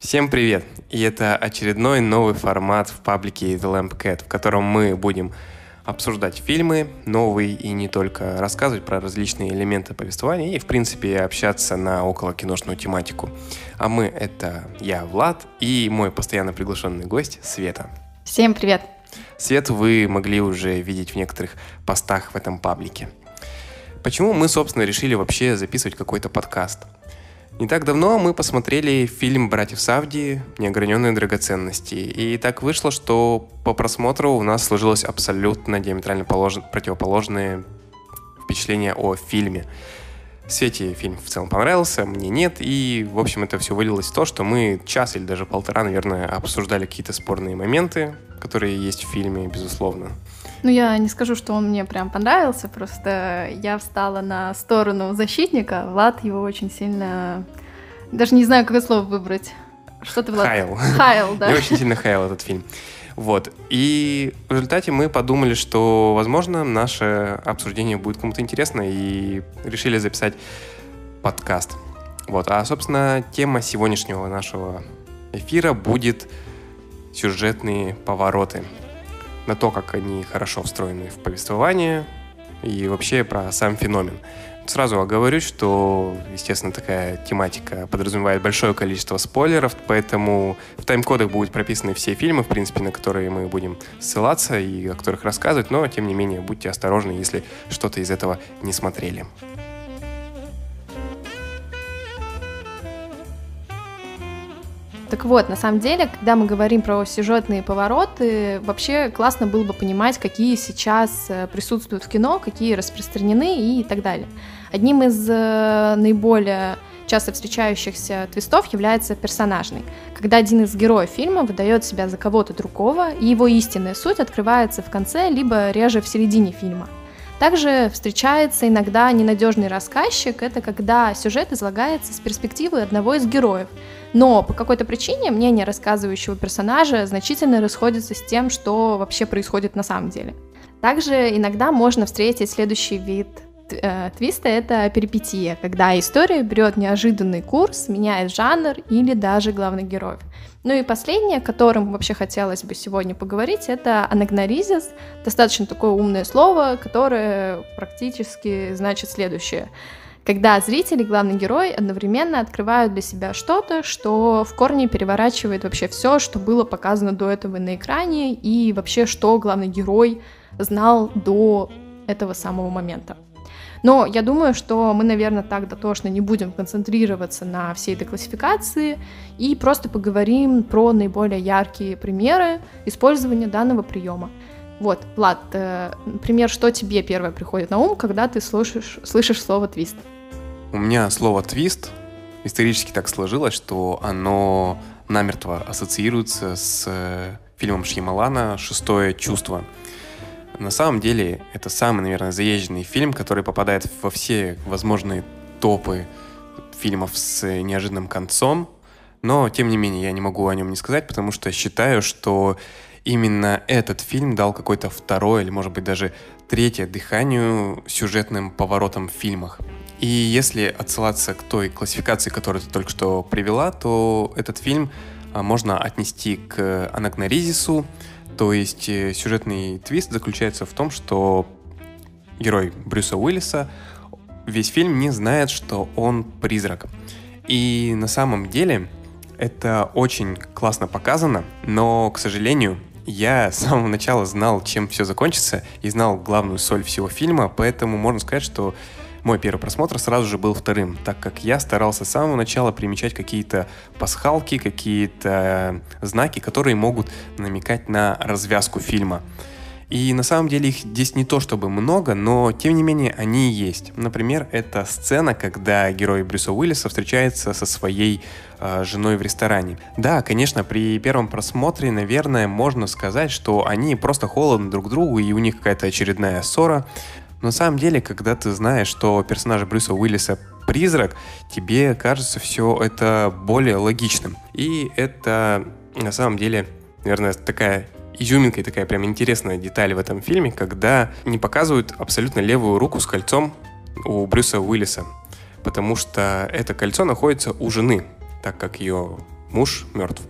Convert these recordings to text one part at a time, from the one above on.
Всем привет! И это очередной новый формат в паблике The Lamp Cat, в котором мы будем обсуждать фильмы новые и не только рассказывать про различные элементы повествования и, в принципе, общаться на около киношную тематику. А мы — это я, Влад, и мой постоянно приглашенный гость Света. Всем привет! Свету вы могли уже видеть в некоторых постах в этом паблике. Почему мы, собственно, решили вообще записывать какой-то подкаст? Не так давно мы посмотрели фильм «Братьев Савди. Неограненные драгоценности». И так вышло, что по просмотру у нас сложилось абсолютно диаметрально полож... противоположные впечатления о фильме. Свете фильм в целом понравился, мне нет, и, в общем, это все вылилось в то, что мы час или даже полтора, наверное, обсуждали какие-то спорные моменты, которые есть в фильме, безусловно. Ну, я не скажу, что он мне прям понравился, просто я встала на сторону защитника. Влад его очень сильно... Даже не знаю, какое слово выбрать. Что ты, Влад? Хайл. Хайл, да. Я очень сильно хайл этот фильм. Вот. И в результате мы подумали, что, возможно, наше обсуждение будет кому-то интересно, и решили записать подкаст. Вот. А, собственно, тема сегодняшнего нашего эфира будет сюжетные повороты на то, как они хорошо встроены в повествование и вообще про сам феномен. Сразу оговорюсь, что, естественно, такая тематика подразумевает большое количество спойлеров, поэтому в тайм-кодах будут прописаны все фильмы, в принципе, на которые мы будем ссылаться и о которых рассказывать, но, тем не менее, будьте осторожны, если что-то из этого не смотрели. Так вот, на самом деле, когда мы говорим про сюжетные повороты, вообще классно было бы понимать, какие сейчас э, присутствуют в кино, какие распространены и так далее. Одним из э, наиболее часто встречающихся твистов является персонажный, когда один из героев фильма выдает себя за кого-то другого, и его истинная суть открывается в конце, либо реже в середине фильма. Также встречается иногда ненадежный рассказчик, это когда сюжет излагается с перспективы одного из героев, но по какой-то причине мнение рассказывающего персонажа значительно расходится с тем, что вообще происходит на самом деле. Также иногда можно встретить следующий вид э, твиста — это перипетия, когда история берет неожиданный курс, меняет жанр или даже главных героев. Ну и последнее, о котором вообще хотелось бы сегодня поговорить, это анагноризис, достаточно такое умное слово, которое практически значит следующее — когда зрители, главный герой, одновременно открывают для себя что-то, что в корне переворачивает вообще все, что было показано до этого на экране, и вообще, что главный герой знал до этого самого момента. Но я думаю, что мы, наверное, так дотошно не будем концентрироваться на всей этой классификации и просто поговорим про наиболее яркие примеры использования данного приема. Вот, Влад, э, например, что тебе первое приходит на ум, когда ты слышишь, слышишь слово «твист»? У меня слово «твист» исторически так сложилось, что оно намертво ассоциируется с э, фильмом Шьямалана «Шестое чувство». На самом деле, это самый, наверное, заезженный фильм, который попадает во все возможные топы фильмов с неожиданным концом. Но, тем не менее, я не могу о нем не сказать, потому что считаю, что именно этот фильм дал какой-то второй или, может быть, даже третье дыханию сюжетным поворотам в фильмах. И если отсылаться к той классификации, которую ты только что привела, то этот фильм можно отнести к анагноризису, то есть э, сюжетный твист заключается в том, что герой Брюса Уиллиса весь фильм не знает, что он призрак. И на самом деле это очень классно показано, но, к сожалению, я с самого начала знал, чем все закончится, и знал главную соль всего фильма, поэтому можно сказать, что мой первый просмотр сразу же был вторым, так как я старался с самого начала примечать какие-то пасхалки, какие-то знаки, которые могут намекать на развязку фильма. И на самом деле их здесь не то чтобы много, но тем не менее они есть. Например, это сцена, когда герой Брюса Уиллиса встречается со своей э, женой в ресторане. Да, конечно, при первом просмотре, наверное, можно сказать, что они просто холодны друг другу и у них какая-то очередная ссора. На самом деле, когда ты знаешь, что персонаж Брюса Уиллиса призрак, тебе кажется все это более логичным. И это на самом деле, наверное, такая изюминка и такая прям интересная деталь в этом фильме, когда не показывают абсолютно левую руку с кольцом у Брюса Уиллиса. Потому что это кольцо находится у жены, так как ее муж мертв.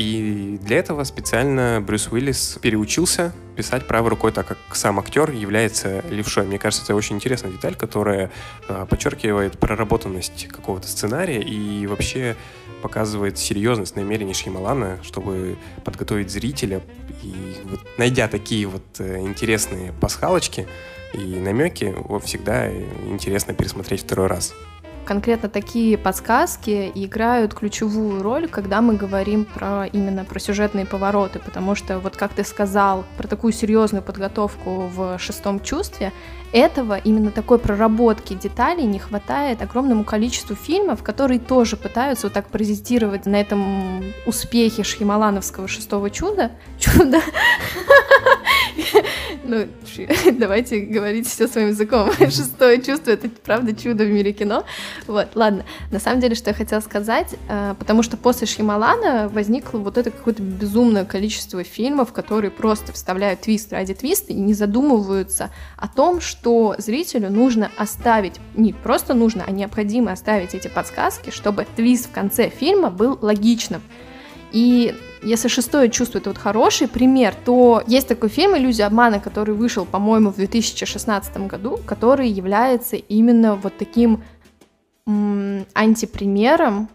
И для этого специально Брюс Уиллис переучился писать правой рукой, так как сам актер является левшой. Мне кажется, это очень интересная деталь, которая э, подчеркивает проработанность какого-то сценария и вообще показывает серьезность намерений Шьямалана, чтобы подготовить зрителя. И вот, найдя такие вот э, интересные пасхалочки и намеки, всегда интересно пересмотреть второй раз конкретно такие подсказки играют ключевую роль, когда мы говорим про именно про сюжетные повороты, потому что вот как ты сказал про такую серьезную подготовку в шестом чувстве, этого, именно такой проработки деталей не хватает огромному количеству фильмов, которые тоже пытаются вот так паразитировать на этом успехе Шьямалановского шестого чуда. Чуда. Ну, давайте говорить все своим языком. Шестое чувство — это правда чудо в мире кино. Вот, ладно. На самом деле, что я хотела сказать, э, потому что после Шьямалана возникло вот это какое-то безумное количество фильмов, которые просто вставляют твист ради твиста и не задумываются о том, что зрителю нужно оставить, не просто нужно, а необходимо оставить эти подсказки, чтобы твист в конце фильма был логичным. И если шестое чувство это вот хороший пример, то есть такой фильм «Иллюзия обмана», который вышел, по-моему, в 2016 году, который является именно вот таким м- антипримером,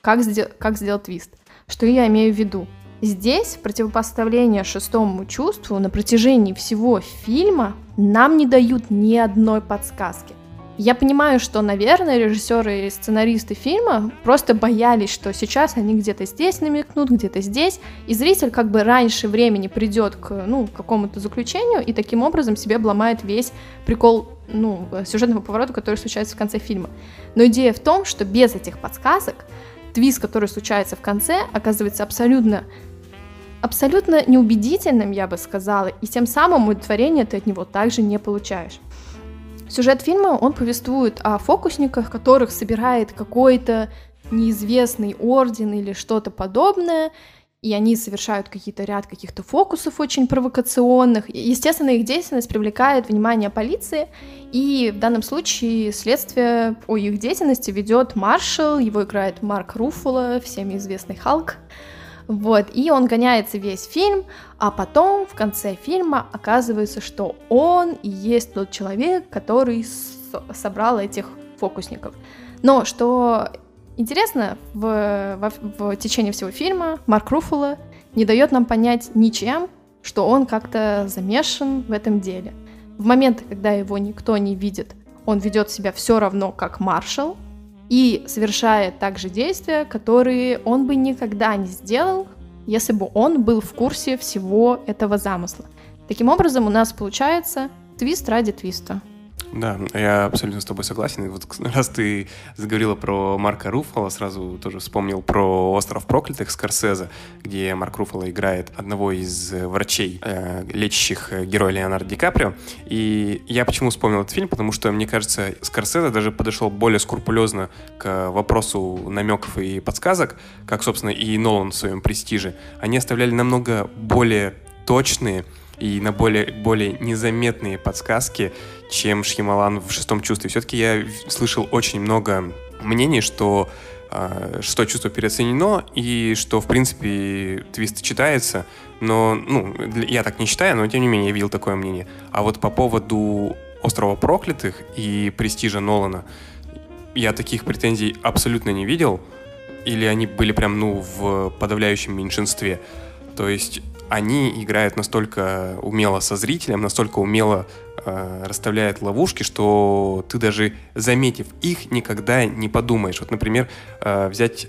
как, сдел- как сделать твист. Что я имею в виду? Здесь противопоставление шестому чувству на протяжении всего фильма нам не дают ни одной подсказки. Я понимаю, что, наверное, режиссеры и сценаристы фильма просто боялись, что сейчас они где-то здесь намекнут, где-то здесь, и зритель как бы раньше времени придет к ну, какому-то заключению и таким образом себе обломает весь прикол ну, сюжетного поворота, который случается в конце фильма. Но идея в том, что без этих подсказок твист, который случается в конце, оказывается абсолютно абсолютно неубедительным, я бы сказала, и тем самым удовлетворение ты от него также не получаешь. Сюжет фильма, он повествует о фокусниках, которых собирает какой-то неизвестный орден или что-то подобное, и они совершают какие-то ряд каких-то фокусов очень провокационных. Естественно, их деятельность привлекает внимание полиции, и в данном случае следствие о их деятельности ведет маршал, его играет Марк Руффало, всеми известный Халк. Вот, и он гоняется весь фильм, а потом в конце фильма оказывается, что он и есть тот человек, который собрал этих фокусников. Но что интересно, в, в, в течение всего фильма Марк Руффало не дает нам понять ничем, что он как-то замешан в этом деле. В моменты, когда его никто не видит, он ведет себя все равно как маршал, и совершает также действия, которые он бы никогда не сделал, если бы он был в курсе всего этого замысла. Таким образом, у нас получается твист ради твиста. Да, я абсолютно с тобой согласен. И вот раз ты заговорила про Марка Руффало, сразу тоже вспомнил про «Остров проклятых» Скорсезе, где Марк Руффало играет одного из врачей, э, лечащих героя Леонардо Ди Каприо. И я почему вспомнил этот фильм? Потому что, мне кажется, Скорсезе даже подошел более скрупулезно к вопросу намеков и подсказок, как, собственно, и Нолан в своем «Престиже». Они оставляли намного более точные и на более, более незаметные подсказки, чем Шьямалан в «Шестом чувстве». Все-таки я слышал очень много мнений, что э, «Шестое чувство» переоценено, и что, в принципе, твист читается, но, ну, я так не считаю, но, тем не менее, я видел такое мнение. А вот по поводу «Острова проклятых» и «Престижа» Нолана я таких претензий абсолютно не видел, или они были прям, ну, в подавляющем меньшинстве. То есть они играют настолько умело со зрителем, настолько умело э, расставляют ловушки, что ты даже заметив их, никогда не подумаешь. Вот, например, э, взять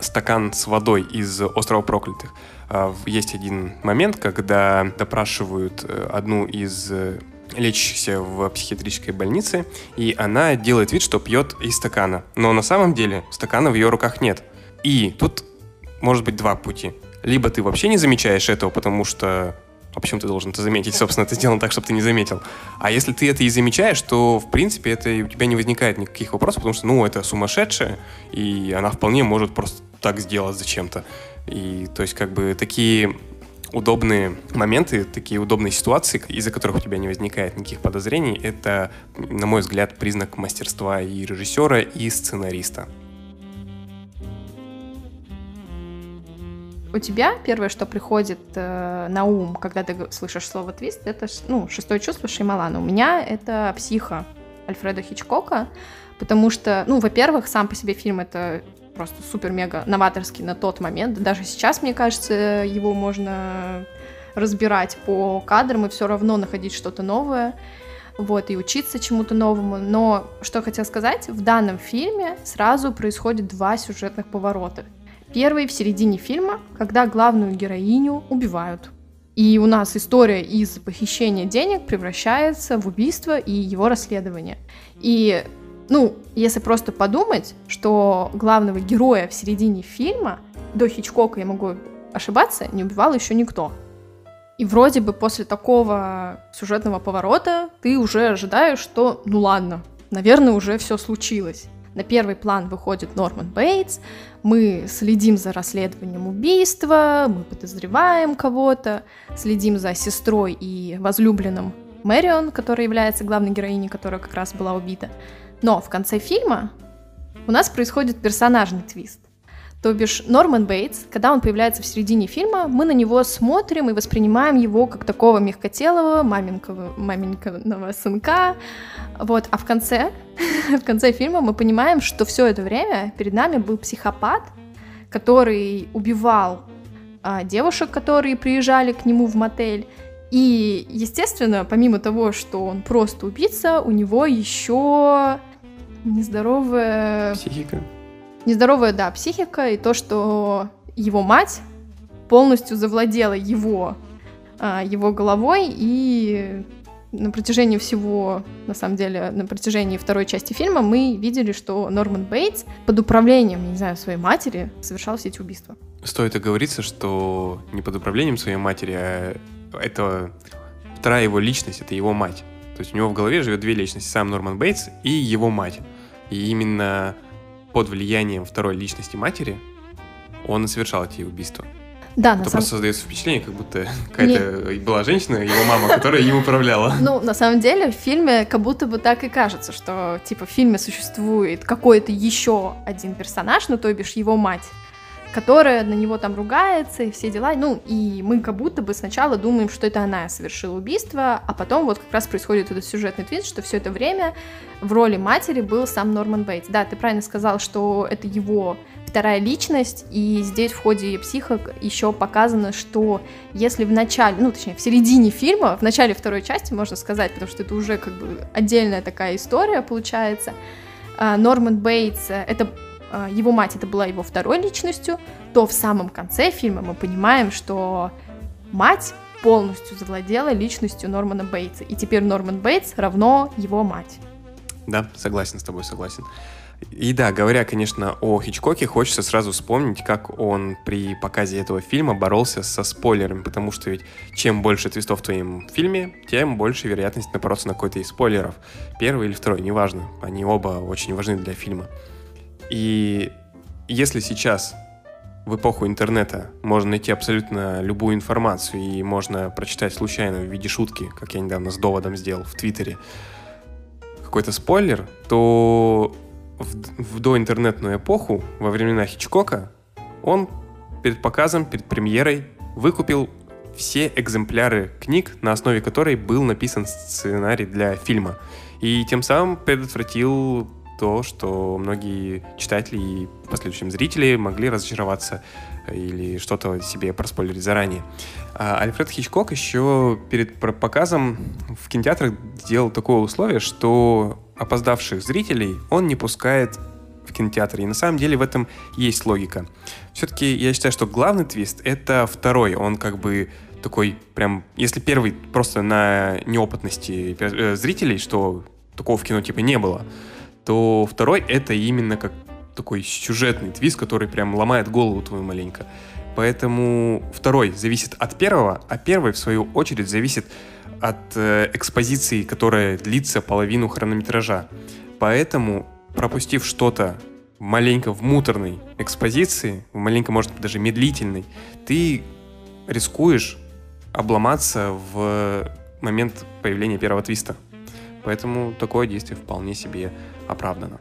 стакан с водой из «Острова проклятых». Э, есть один момент, когда допрашивают э, одну из э, лечащихся в психиатрической больнице, и она делает вид, что пьет из стакана. Но на самом деле стакана в ее руках нет. И тут может быть два пути либо ты вообще не замечаешь этого, потому что а почему ты должен это заметить? Собственно, это сделано так, чтобы ты не заметил. А если ты это и замечаешь, то, в принципе, это у тебя не возникает никаких вопросов, потому что, ну, это сумасшедшая, и она вполне может просто так сделать зачем-то. И, то есть, как бы, такие удобные моменты, такие удобные ситуации, из-за которых у тебя не возникает никаких подозрений, это, на мой взгляд, признак мастерства и режиссера, и сценариста. У тебя первое, что приходит э, на ум, когда ты слышишь слово твист, это ну, шестое чувство Шеймалана. У меня это психа Альфреда Хичкока, потому что, ну, во-первых, сам по себе фильм это просто супер-мега новаторский на тот момент. Даже сейчас, мне кажется, его можно разбирать по кадрам и все равно находить что-то новое вот, и учиться чему-то новому. Но что я хотела сказать, в данном фильме сразу происходит два сюжетных поворота. Первый в середине фильма, когда главную героиню убивают. И у нас история из похищения денег превращается в убийство и его расследование. И, ну, если просто подумать, что главного героя в середине фильма до Хичкока, я могу ошибаться, не убивал еще никто. И вроде бы после такого сюжетного поворота ты уже ожидаешь, что ну ладно, наверное, уже все случилось. На первый план выходит Норман Бейтс, мы следим за расследованием убийства, мы подозреваем кого-то, следим за сестрой и возлюбленным Мэрион, которая является главной героиней, которая как раз была убита. Но в конце фильма у нас происходит персонажный твист. То бишь Норман Бейтс, когда он появляется в середине фильма, мы на него смотрим и воспринимаем его как такого мягкотелого, маменького, маменького сынка. Вот. А в конце, в конце фильма мы понимаем, что все это время перед нами был психопат, который убивал а, девушек, которые приезжали к нему в мотель. И, естественно, помимо того, что он просто убийца, у него еще нездоровая... Психика нездоровая, да, психика и то, что его мать полностью завладела его, а, его головой и на протяжении всего, на самом деле, на протяжении второй части фильма мы видели, что Норман Бейтс под управлением, не знаю, своей матери совершал все эти убийства. Стоит оговориться, что не под управлением своей матери, а это вторая его личность, это его мать. То есть у него в голове живет две личности, сам Норман Бейтс и его мать. И именно под влиянием второй личности матери он совершал эти убийства. Да, на самом... просто создается впечатление, как будто какая-то Не... была женщина, его мама, которая им управляла. Ну, на самом деле, в фильме как будто бы так и кажется, что, типа, в фильме существует какой-то еще один персонаж, ну, то бишь его мать, которая на него там ругается и все дела. Ну, и мы как будто бы сначала думаем, что это она совершила убийство, а потом вот как раз происходит этот сюжетный твист, что все это время в роли матери был сам Норман Бейтс. Да, ты правильно сказал, что это его вторая личность, и здесь в ходе психок еще показано, что если в начале, ну, точнее, в середине фильма, в начале второй части, можно сказать, потому что это уже как бы отдельная такая история получается, а, Норман Бейтс, это его мать это была его второй личностью, то в самом конце фильма мы понимаем, что мать полностью завладела личностью Нормана Бейтса, и теперь Норман Бейтс равно его мать. Да, согласен с тобой, согласен. И да, говоря, конечно, о Хичкоке, хочется сразу вспомнить, как он при показе этого фильма боролся со спойлерами, потому что ведь чем больше твистов в твоем фильме, тем больше вероятность напороться на какой-то из спойлеров. Первый или второй, неважно. Они оба очень важны для фильма. И если сейчас в эпоху интернета можно найти абсолютно любую информацию и можно прочитать случайно в виде шутки, как я недавно с доводом сделал в Твиттере, какой-то спойлер, то в, в доинтернетную эпоху, во времена Хичкока, он перед показом, перед премьерой выкупил все экземпляры книг, на основе которой был написан сценарий для фильма. И тем самым предотвратил то, что многие читатели и в последующем зрители могли разочароваться или что-то себе проспойлерить заранее. А Альфред Хичкок еще перед показом в кинотеатрах сделал такое условие, что опоздавших зрителей он не пускает в кинотеатр. И на самом деле в этом есть логика. Все-таки я считаю, что главный твист — это второй. Он как бы такой прям... Если первый просто на неопытности э, зрителей, что такого в кино типа не было, то второй это именно как такой сюжетный твист, который прям ломает голову твою маленько. Поэтому второй зависит от первого, а первый, в свою очередь, зависит от э, экспозиции, которая длится половину хронометража. Поэтому, пропустив что-то маленько в муторной экспозиции, маленько, может даже медлительной, ты рискуешь обломаться в момент появления первого твиста. Поэтому такое действие вполне себе оправдано.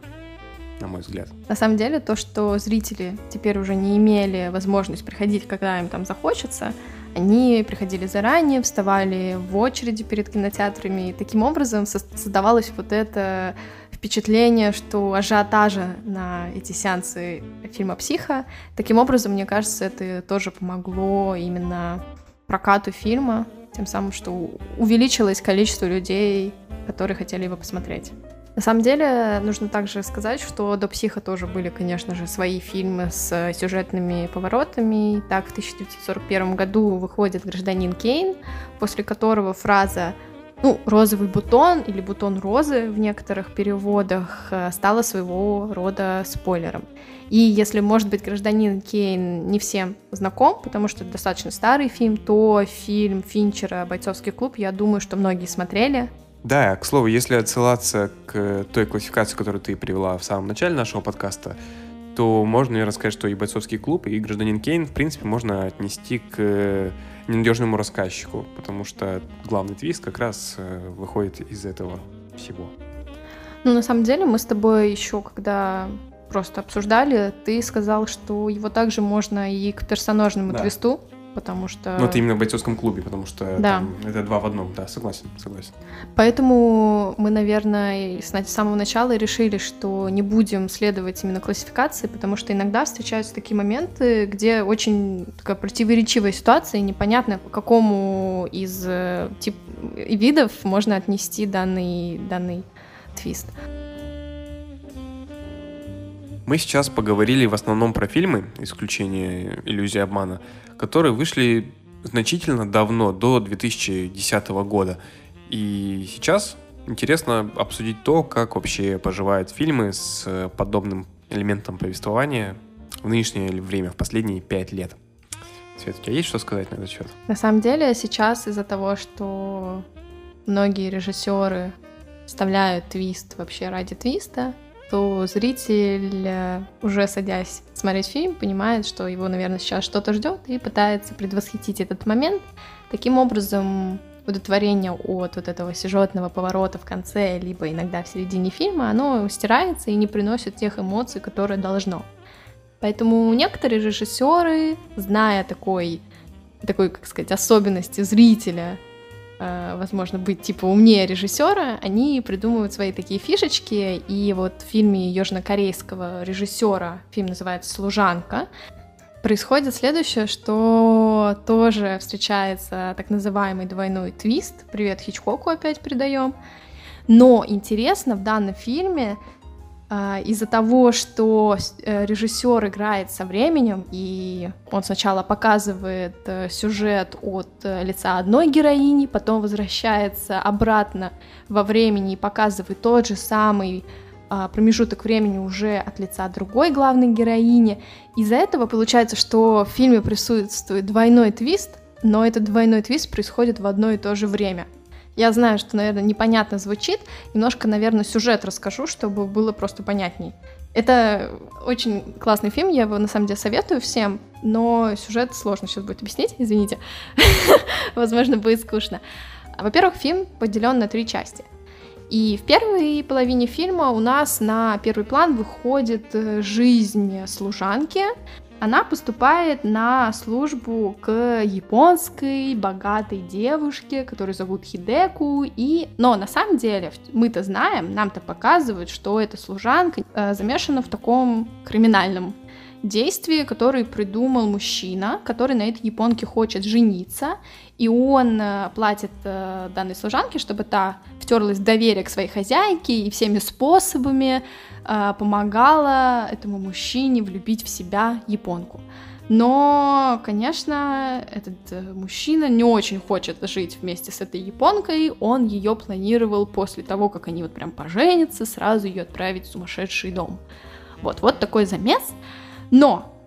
на мой взгляд. На самом деле, то, что зрители теперь уже не имели возможность приходить, когда им там захочется, они приходили заранее, вставали в очереди перед кинотеатрами, и таким образом создавалось вот это впечатление, что ажиотажа на эти сеансы фильма «Психо». Таким образом, мне кажется, это тоже помогло именно прокату фильма, тем самым, что увеличилось количество людей, которые хотели его посмотреть. На самом деле, нужно также сказать, что до «Психа» тоже были, конечно же, свои фильмы с сюжетными поворотами. Так, в 1941 году выходит «Гражданин Кейн», после которого фраза ну, розовый бутон или бутон розы в некоторых переводах э, стала своего рода спойлером. И если, может быть, гражданин Кейн не всем знаком, потому что это достаточно старый фильм, то фильм Финчера «Бойцовский клуб», я думаю, что многие смотрели. Да, к слову, если отсылаться к той классификации, которую ты привела в самом начале нашего подкаста, то можно, наверное, сказать, что и «Бойцовский клуб», и «Гражданин Кейн», в принципе, можно отнести к ненадежному рассказчику, потому что главный твист как раз э, выходит из этого всего. Ну, на самом деле, мы с тобой еще, когда просто обсуждали, ты сказал, что его также можно и к персонажному да. твисту потому что... Ну, это именно в бойцовском клубе, потому что да. там, это два в одном, да, согласен, согласен. Поэтому мы, наверное, с самого начала решили, что не будем следовать именно классификации, потому что иногда встречаются такие моменты, где очень такая противоречивая ситуация, и непонятно, к какому из э, тип видов можно отнести данный, данный твист. Мы сейчас поговорили в основном про фильмы, исключение иллюзии обмана, которые вышли значительно давно, до 2010 года. И сейчас интересно обсудить то, как вообще поживают фильмы с подобным элементом повествования в нынешнее время, в последние пять лет. Свет, у тебя есть что сказать на этот счет? На самом деле сейчас из-за того, что многие режиссеры вставляют твист вообще ради твиста, то зритель, э, уже садясь смотреть фильм, понимает, что его, наверное, сейчас что-то ждет и пытается предвосхитить этот момент. Таким образом, удовлетворение от вот этого сюжетного поворота в конце, либо иногда в середине фильма, оно стирается и не приносит тех эмоций, которые должно. Поэтому некоторые режиссеры, зная такой, такой, как сказать, особенности зрителя, возможно, быть типа умнее режиссера, они придумывают свои такие фишечки. И вот в фильме южнокорейского режиссера, фильм называется «Служанка», происходит следующее, что тоже встречается так называемый двойной твист. Привет Хичкоку опять передаем. Но интересно в данном фильме из-за того, что э, режиссер играет со временем, и он сначала показывает э, сюжет от э, лица одной героини, потом возвращается обратно во времени и показывает тот же самый а, промежуток времени уже от лица другой главной героини. Из-за этого получается, что в фильме присутствует двойной твист, но этот двойной твист происходит в одно и то же время — я знаю, что, наверное, непонятно звучит. Немножко, наверное, сюжет расскажу, чтобы было просто понятней. Это очень классный фильм, я его на самом деле советую всем, но сюжет сложно сейчас будет объяснить, извините. Возможно, будет скучно. Во-первых, фильм поделен на три части. И в первой половине фильма у нас на первый план выходит э, жизнь служанки, она поступает на службу к японской богатой девушке, которую зовут Хидеку, и... Но на самом деле мы-то знаем, нам-то показывают, что эта служанка э, замешана в таком криминальном действии, которое придумал мужчина, который на этой японке хочет жениться, и он э, платит э, данной служанке, чтобы та втерлась в доверие к своей хозяйке и всеми способами помогала этому мужчине влюбить в себя японку. Но, конечно, этот мужчина не очень хочет жить вместе с этой японкой. Он ее планировал после того, как они вот прям поженятся, сразу ее отправить в сумасшедший дом. Вот, вот такой замес. Но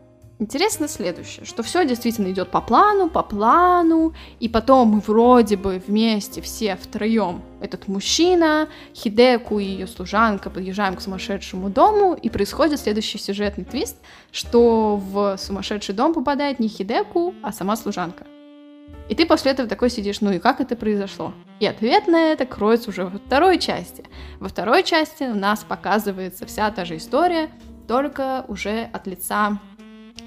Интересно следующее, что все действительно идет по плану, по плану, и потом мы вроде бы вместе все втроем, этот мужчина, Хидеку и ее служанка подъезжаем к сумасшедшему дому, и происходит следующий сюжетный твист, что в сумасшедший дом попадает не Хидеку, а сама служанка. И ты после этого такой сидишь, ну и как это произошло? И ответ на это кроется уже во второй части. Во второй части у нас показывается вся та же история, только уже от лица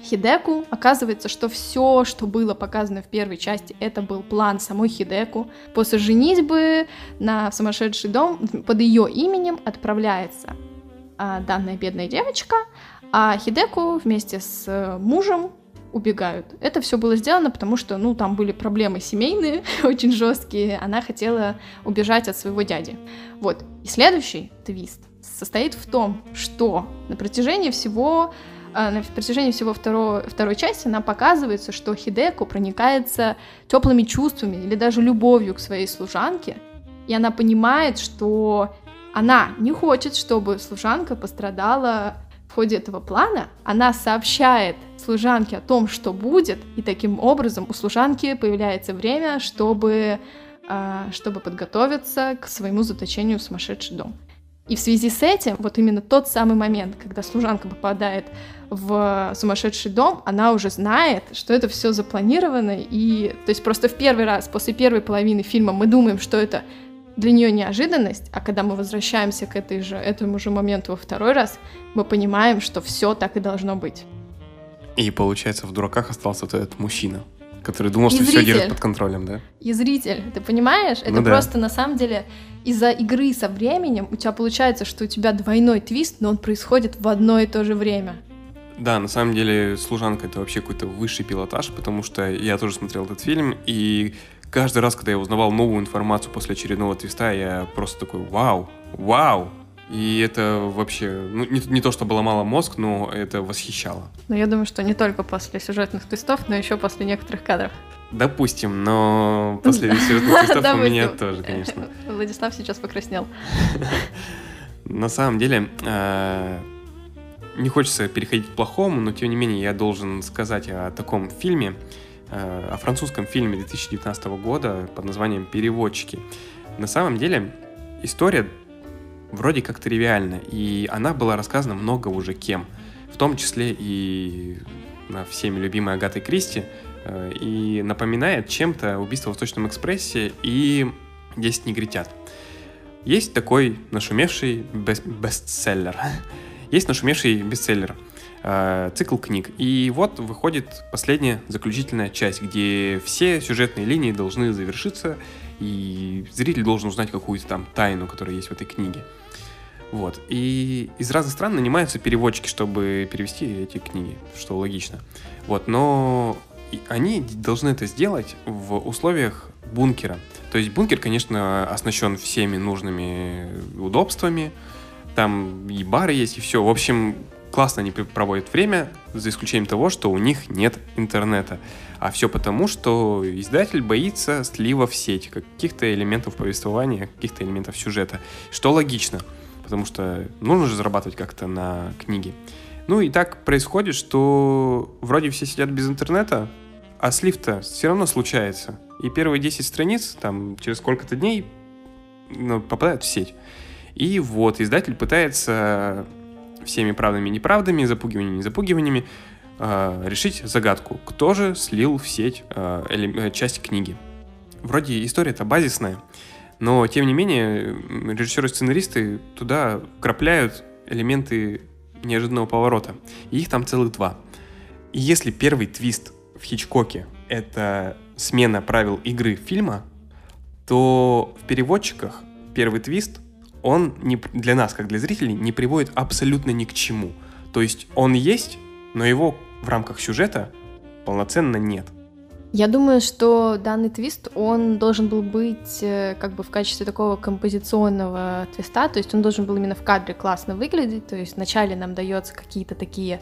Хидеку. Оказывается, что все, что было показано в первой части, это был план самой Хидеку. После женитьбы на сумасшедший дом под ее именем отправляется а, данная бедная девочка, а Хидеку вместе с э, мужем убегают. Это все было сделано, потому что, ну, там были проблемы семейные, очень жесткие. Она хотела убежать от своего дяди. Вот. И следующий твист состоит в том, что на протяжении всего на протяжении всего второго, второй части нам показывается, что Хидеку проникается теплыми чувствами или даже любовью к своей служанке, и она понимает, что она не хочет, чтобы служанка пострадала в ходе этого плана. Она сообщает служанке о том, что будет, и таким образом у служанки появляется время, чтобы, а, чтобы подготовиться к своему заточению в сумасшедший дом. И в связи с этим, вот именно тот самый момент, когда служанка попадает в сумасшедший дом, она уже знает, что это все запланировано, и то есть просто в первый раз, после первой половины фильма мы думаем, что это для нее неожиданность, а когда мы возвращаемся к этой же, этому же моменту во второй раз, мы понимаем, что все так и должно быть. И получается, в дураках остался вот этот мужчина, который думал, что все держит под контролем, да? И зритель, ты понимаешь? Это ну, да. просто на самом деле из-за игры со временем у тебя получается, что у тебя двойной твист, но он происходит в одно и то же время. Да, на самом деле «Служанка» — это вообще какой-то высший пилотаж, потому что я тоже смотрел этот фильм, и каждый раз, когда я узнавал новую информацию после очередного твиста, я просто такой «Вау! Вау!» И это вообще, ну, не, не то, что было мало мозг, но это восхищало. Но я думаю, что не только после сюжетных твистов, но еще после некоторых кадров. Допустим, но после сюжетных твистов у меня тоже, конечно. Владислав сейчас покраснел. На самом деле, э, не хочется переходить к плохому, но тем не менее я должен сказать о таком фильме, э, о французском фильме 2019 года под названием «Переводчики». На самом деле история вроде как тривиальна, и она была рассказана много уже кем, в том числе и всеми любимой Агатой Кристи, Э, и напоминает чем-то убийство в Восточном экспрессе и 10 негритят. Есть такой нашумевший бестселлер. Есть нашумевший бестселлер, э, цикл книг. И вот выходит последняя заключительная часть, где все сюжетные линии должны завершиться, и зритель должен узнать какую-то там тайну, которая есть в этой книге. Вот. И из разных стран нанимаются переводчики, чтобы перевести эти книги, что логично. Вот. Но они должны это сделать в условиях бункера. То есть бункер, конечно, оснащен всеми нужными удобствами. Там и бары есть, и все. В общем, классно они проводят время, за исключением того, что у них нет интернета. А все потому, что издатель боится слива в сеть, каких-то элементов повествования, каких-то элементов сюжета. Что логично, потому что нужно же зарабатывать как-то на книге. Ну и так происходит, что вроде все сидят без интернета, а слив-то все равно случается. И первые 10 страниц, там, через сколько-то дней ну, попадают в сеть. И вот, издатель пытается всеми правдами и неправдами, запугиваниями и запугиваниями э, решить загадку. Кто же слил в сеть э, э, часть книги? Вроде история-то базисная, но, тем не менее, режиссеры-сценаристы туда крапляют элементы неожиданного поворота. И их там целых два. И если первый твист в Хичкоке это смена правил игры фильма, то в переводчиках первый твист, он не, для нас, как для зрителей, не приводит абсолютно ни к чему. То есть он есть, но его в рамках сюжета полноценно нет. Я думаю, что данный твист, он должен был быть э, как бы в качестве такого композиционного твиста, то есть он должен был именно в кадре классно выглядеть, то есть вначале нам дается какие-то такие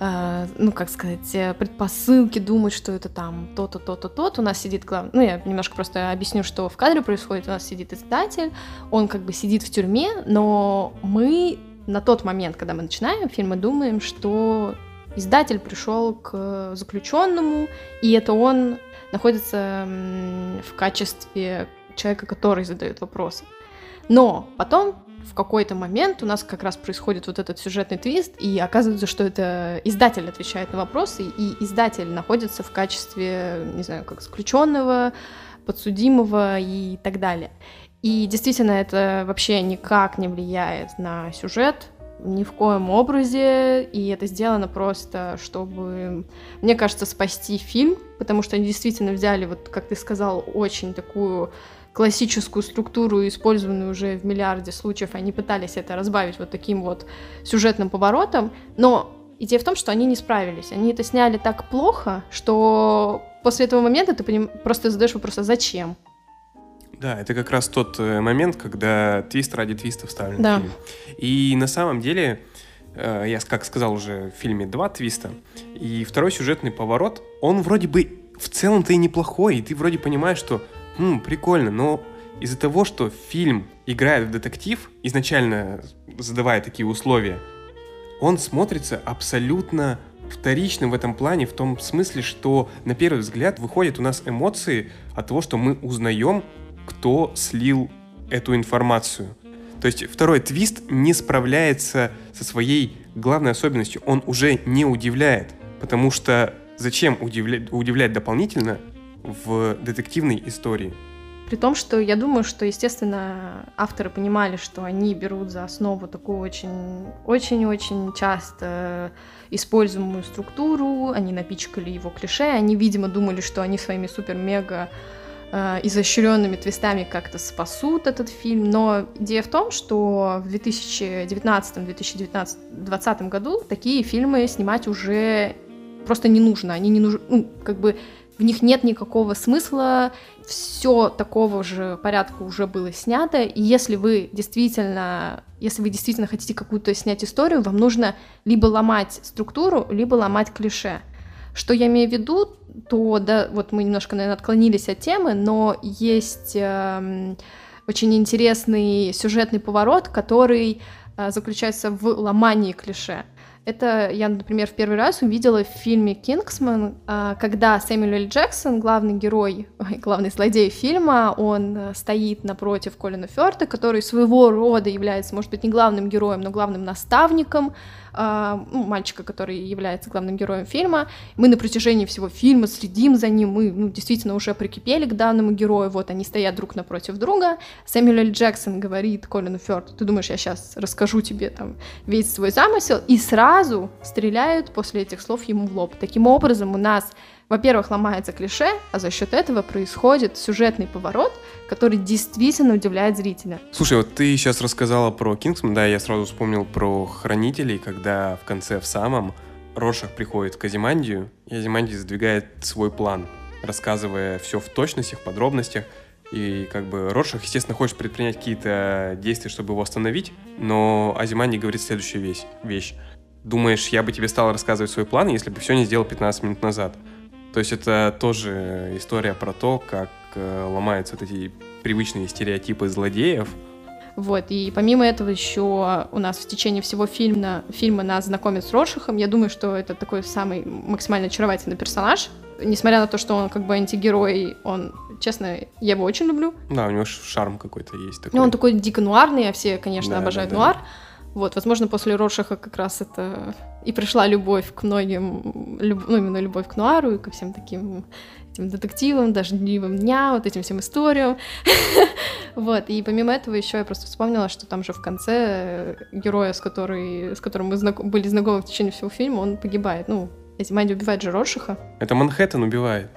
ну, как сказать, э, предпосылки думать, что это там то-то, то-то, то-то. У нас сидит главный, ну, я немножко просто объясню, что в кадре происходит. У нас сидит издатель, он как бы сидит в тюрьме, но мы на тот момент, когда мы начинаем фильм, мы думаем, что издатель пришел к заключенному, и это он находится в качестве человека, который задает вопросы. Но потом в какой-то момент у нас как раз происходит вот этот сюжетный твист, и оказывается, что это издатель отвечает на вопросы, и издатель находится в качестве, не знаю, как заключенного, подсудимого и так далее. И действительно, это вообще никак не влияет на сюжет, ни в коем образе, и это сделано просто, чтобы, мне кажется, спасти фильм, потому что они действительно взяли, вот как ты сказал, очень такую классическую структуру, использованную уже в миллиарде случаев, они пытались это разбавить вот таким вот сюжетным поворотом, но идея в том, что они не справились. Они это сняли так плохо, что после этого момента ты поним... просто задаешь вопрос, а зачем? Да, это как раз тот э, момент, когда твист ради твиста вставлен да. И на самом деле, э, я, как сказал уже, в фильме два твиста, и второй сюжетный поворот, он вроде бы в целом-то и неплохой, и ты вроде понимаешь, что хм, прикольно, но из-за того, что фильм играет в детектив, изначально задавая такие условия, он смотрится абсолютно вторично в этом плане, в том смысле, что на первый взгляд выходят у нас эмоции от того, что мы узнаем кто слил эту информацию. То есть второй твист не справляется со своей главной особенностью. Он уже не удивляет, потому что зачем удивлять, удивлять дополнительно в детективной истории? При том, что я думаю, что, естественно, авторы понимали, что они берут за основу такую очень-очень-очень часто используемую структуру, они напичкали его клише, они, видимо, думали, что они своими супер-мега э, изощренными твистами как-то спасут этот фильм, но идея в том, что в 2019-2020 году такие фильмы снимать уже просто не нужно, они не нужны, ну, как бы в них нет никакого смысла, все такого же порядка уже было снято, и если вы действительно, если вы действительно хотите какую-то снять историю, вам нужно либо ломать структуру, либо ломать клише. Что я имею в виду, то, да, вот мы немножко, наверное, отклонились от темы, но есть э, очень интересный сюжетный поворот, который э, заключается в ломании клише. Это я, например, в первый раз увидела в фильме «Кингсман», а, когда Сэмюэл Л. Джексон, главный герой, главный злодей фильма, он э, стоит напротив Колина Фёрта, который своего рода является, может быть, не главным героем, но главным наставником ну, мальчика, который является главным героем фильма. Мы на протяжении всего фильма следим за ним, мы ну, действительно уже прикипели к данному герою, вот они стоят друг напротив друга. Сэмюэл. Джексон говорит Колину Фёрду, ты думаешь, я сейчас расскажу тебе там весь свой замысел, и сразу стреляют после этих слов ему в лоб. Таким образом, у нас во-первых, ломается клише, а за счет этого происходит сюжетный поворот, который действительно удивляет зрителя. Слушай, вот ты сейчас рассказала про Кингсман, да, я сразу вспомнил про Хранителей, когда в конце в самом Рошах приходит к Азимандию, и Азимандий задвигает свой план, рассказывая все в точностях, подробностях, и как бы Рошах, естественно, хочет предпринять какие-то действия, чтобы его остановить, но Азиманди говорит следующую вещь. вещь. Думаешь, я бы тебе стал рассказывать свой план, если бы все не сделал 15 минут назад? То есть это тоже история про то, как э, ломаются вот эти привычные стереотипы злодеев. Вот, и помимо этого еще у нас в течение всего фильма, фильма нас знакомят с Рошихом. Я думаю, что это такой самый максимально очаровательный персонаж. Несмотря на то, что он как бы антигерой, он, честно, я его очень люблю. Да, у него шарм какой-то есть такой. Ну, он такой дико нуарный, а все, конечно, да, обожают да, да. нуар. Вот, возможно, после Роршаха как раз это и пришла любовь к многим, люб, ну, именно любовь к нуару и ко всем таким этим детективам, дождливым дня, вот этим всем историям. вот, и помимо этого еще я просто вспомнила, что там же в конце героя, с, который, с которым мы знак... были знакомы в течение всего фильма, он погибает. Ну, эти Манди убивает же Роршаха. Это Манхэттен убивает.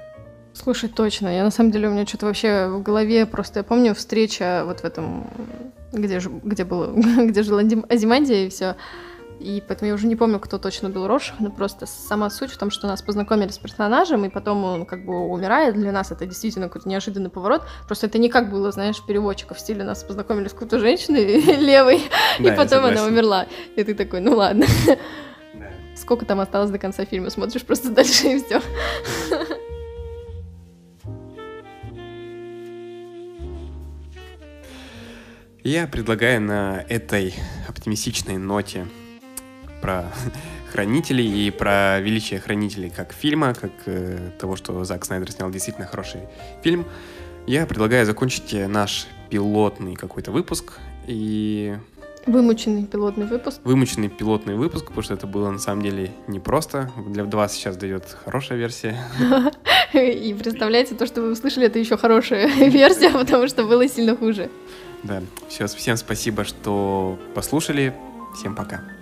Слушай, точно. Я на самом деле у меня что-то вообще в голове просто. Я помню встреча вот в этом, где же, где было, где жил Азимандия и все. И поэтому я уже не помню, кто точно был Рошах, но просто сама суть в том, что нас познакомили с персонажем, и потом он как бы умирает. Для нас это действительно какой-то неожиданный поворот. Просто это не как было, знаешь, переводчиков в стиле нас познакомили с какой-то женщиной левой, и потом она умерла. И ты такой, ну ладно. Сколько там осталось до конца фильма? Смотришь просто дальше и все. Я предлагаю на этой оптимистичной ноте про хранителей и про величие хранителей как фильма, как э, того, что Зак Снайдер снял действительно хороший фильм. Я предлагаю закончить наш пилотный какой-то выпуск и... Вымученный пилотный выпуск. Вымученный пилотный выпуск, потому что это было на самом деле непросто. Для вас сейчас дает хорошая версия. И представляете, то, что вы услышали, это еще хорошая версия, потому что было сильно хуже. Да, все, всем спасибо, что послушали. Всем пока.